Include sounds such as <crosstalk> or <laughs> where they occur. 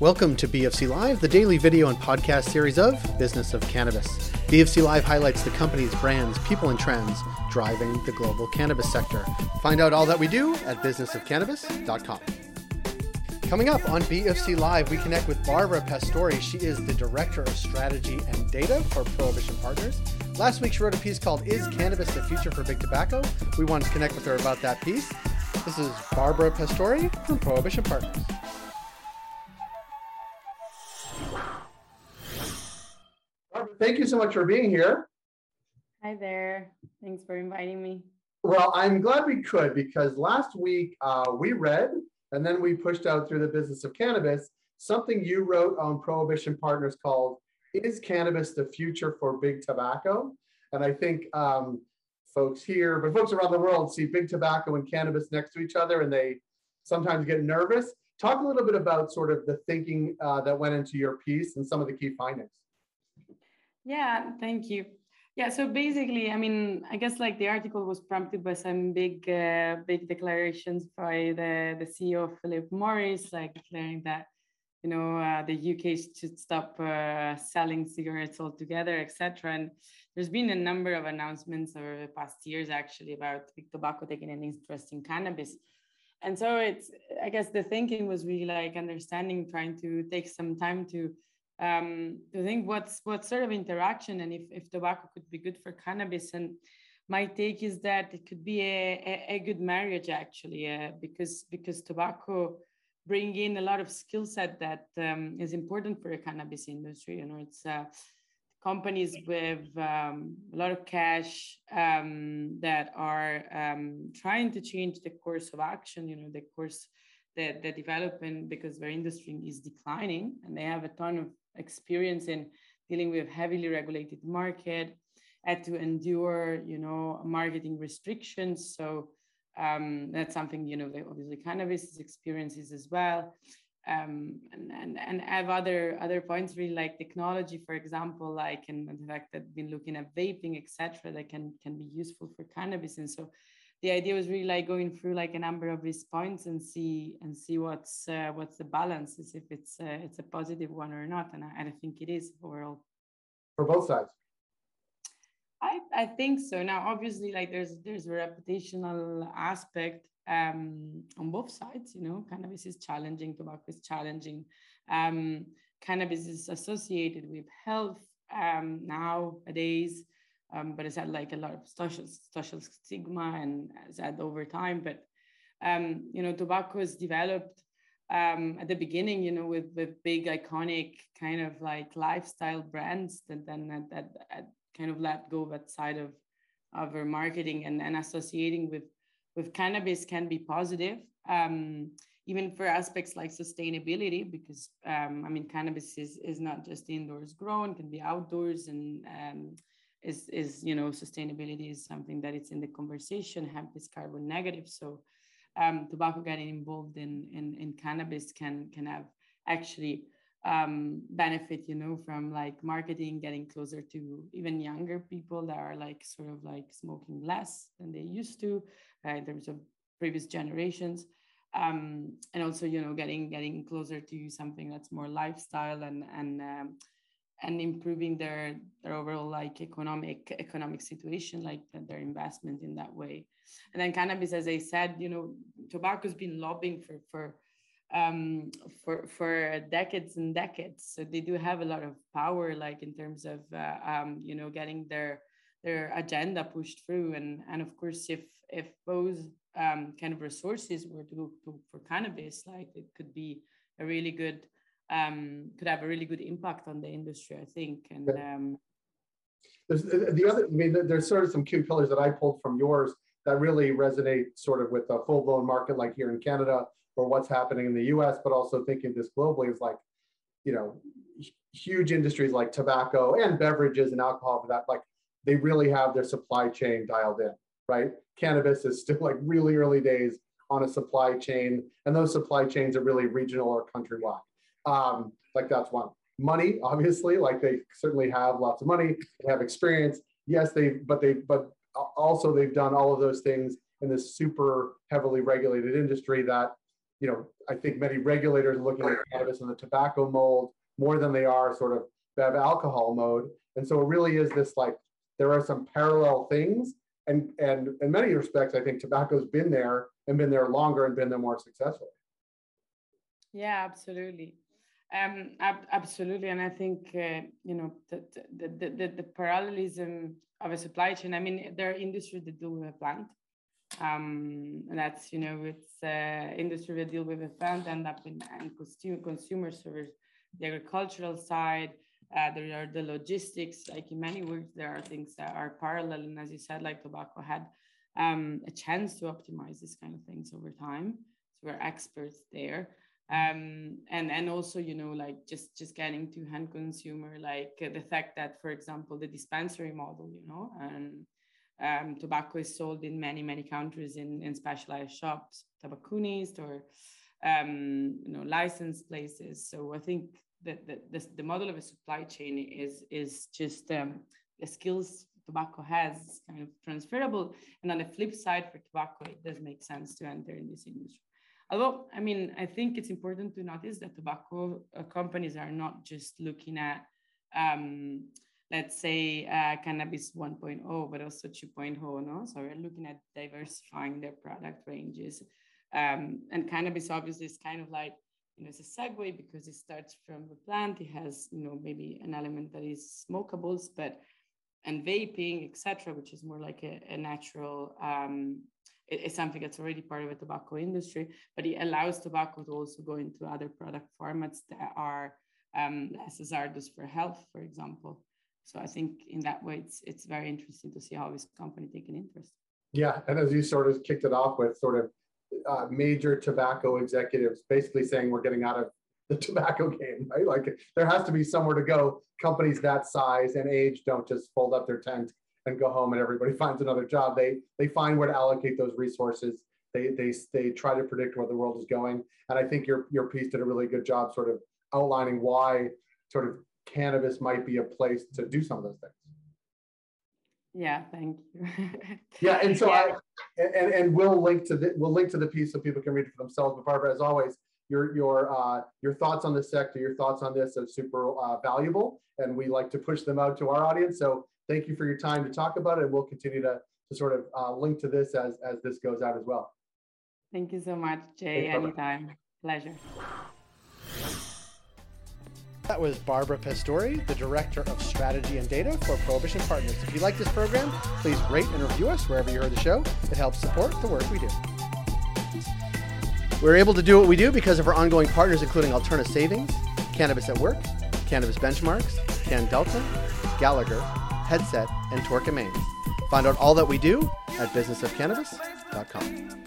Welcome to BFC Live, the daily video and podcast series of Business of Cannabis. BFC Live highlights the companies, brands, people, and trends driving the global cannabis sector. Find out all that we do at businessofcannabis.com. Coming up on BFC Live, we connect with Barbara Pastori. She is the Director of Strategy and Data for Prohibition Partners. Last week, she wrote a piece called Is Cannabis the Future for Big Tobacco? We wanted to connect with her about that piece. This is Barbara Pastori from Prohibition Partners. Thank you so much for being here. Hi there. Thanks for inviting me. Well, I'm glad we could because last week uh, we read and then we pushed out through the business of cannabis something you wrote on Prohibition Partners called Is Cannabis the Future for Big Tobacco? And I think um, folks here, but folks around the world see big tobacco and cannabis next to each other and they sometimes get nervous. Talk a little bit about sort of the thinking uh, that went into your piece and some of the key findings. Yeah, thank you. Yeah, so basically, I mean, I guess like the article was prompted by some big, uh, big declarations by the, the CEO of Philip Morris, like declaring that, you know, uh, the UK should stop uh, selling cigarettes altogether, etc. And there's been a number of announcements over the past years, actually, about big tobacco taking an interest in cannabis. And so it's, I guess the thinking was really like understanding, trying to take some time to um, to think what's what sort of interaction and if, if tobacco could be good for cannabis. And my take is that it could be a, a, a good marriage actually uh, because because tobacco bring in a lot of skill set that um, is important for the cannabis industry. You know it's uh, companies with um, a lot of cash um, that are um, trying to change the course of action you know the course that the development because their industry is declining and they have a ton of experience in dealing with heavily regulated market, had to endure, you know, marketing restrictions. So um, that's something, you know, obviously cannabis experiences as well. Um, and, and, and have other other points really like technology, for example, like and the fact that been looking at vaping, etc., that can can be useful for cannabis. And so the idea was really like going through like a number of these points and see and see what's uh, what's the balance is if it's uh, it's a positive one or not and I, and I think it is overall. For both sides? I, I think so. Now obviously like there's there's a reputational aspect um, on both sides you know cannabis is challenging tobacco is challenging. Um, cannabis is associated with health um, nowadays um, but it's had like a lot of social social stigma and has had over time. But um, you know, tobacco is developed um, at the beginning, you know, with with big iconic kind of like lifestyle brands that then that, that, that kind of let go that side of of our marketing and, and associating with with cannabis can be positive. Um, even for aspects like sustainability, because um, I mean, cannabis is, is not just indoors grown, can be outdoors and um, is is you know sustainability is something that it's in the conversation hemp is carbon negative. So um, tobacco getting involved in, in in cannabis can can have actually um, benefit you know from like marketing getting closer to even younger people that are like sort of like smoking less than they used to uh, in terms of previous generations. Um, and also you know getting getting closer to something that's more lifestyle and and um, and improving their their overall like economic economic situation like their investment in that way. And then cannabis as i said you know tobacco's been lobbying for for um, for for decades and decades. So they do have a lot of power like in terms of uh, um, you know getting their their agenda pushed through. And and of course if if those um, kind of resources were to, to for cannabis like it could be a really good um, could have a really good impact on the industry, I think. And um, there's uh, the other, I mean, there's sort of some key pillars that I pulled from yours that really resonate sort of with a full blown market like here in Canada or what's happening in the US, but also thinking this globally is like, you know, huge industries like tobacco and beverages and alcohol for that, like they really have their supply chain dialed in, right? Cannabis is still like really early days on a supply chain, and those supply chains are really regional or countrywide. Um, like that's one. Money, obviously, like they certainly have lots of money, they have experience. Yes, they, but they, but also they've done all of those things in this super heavily regulated industry that you know, I think many regulators are looking at cannabis in the tobacco mold more than they are sort of bev alcohol mode. And so it really is this like there are some parallel things. And and in many respects, I think tobacco's been there and been there longer and been there more successfully. Yeah, absolutely. Um, ab- absolutely, and I think uh, you know the the, the the parallelism of a supply chain. I mean, there are industries that deal with a plant, um, and that's you know it's uh, industry that deal with a plant end up in and consumer consumer servers, the agricultural side. Uh, there are the logistics. Like in many words, there are things that are parallel, and as you said, like tobacco had um, a chance to optimize these kind of things over time. So we're experts there um, and and also you know like just just getting to hand consumer like the fact that for example the dispensary model you know and um, tobacco is sold in many many countries in in specialized shops tobacconists or um, you know licensed places. So i think that the, the, the model of a supply chain is is just um, the skills tobacco has kind of transferable. And on the flip side for tobacco it does make sense to enter in this industry Although, I mean, I think it's important to notice that tobacco uh, companies are not just looking at, um, let's say, uh, cannabis 1.0, but also 2.0. No? So we're looking at diversifying their product ranges. Um, and cannabis obviously is kind of like, you know, it's a segue because it starts from the plant. It has, you know, maybe an element that is smokables, but and vaping, etc., which is more like a, a natural um, it's something that's already part of the tobacco industry, but it allows tobacco to also go into other product formats that are um, less hazardous for health, for example. So I think in that way, it's it's very interesting to see how this company take an interest. Yeah, and as you sort of kicked it off with, sort of uh, major tobacco executives basically saying we're getting out of the <laughs> tobacco game, right? Like there has to be somewhere to go. Companies that size and age don't just fold up their tent and go home and everybody <laughs> finds another job. They they find where to allocate those resources. They they they try to predict where the world is going. And I think your your piece did a really good job sort of outlining why sort of cannabis might be a place to do some of those things. Yeah, thank you. <laughs> yeah, and so yeah. I and, and we'll link to the we'll link to the piece so people can read it for themselves. But Barbara, as always, your your uh, your thoughts on this sector, your thoughts on this are super uh, valuable, and we like to push them out to our audience. So thank you for your time to talk about it. And We'll continue to, to sort of uh, link to this as, as this goes out as well. Thank you so much, Jay. Thanks, Anytime. Pleasure. That was Barbara Pastori, the Director of Strategy and Data for Prohibition Partners. If you like this program, please rate and review us wherever you heard the show. It helps support the work we do. We're able to do what we do because of our ongoing partners, including Alterna Savings, Cannabis at Work, Cannabis Benchmarks, Can Delta, Gallagher, Headset, and Torque Maine. Find out all that we do at businessofcannabis.com.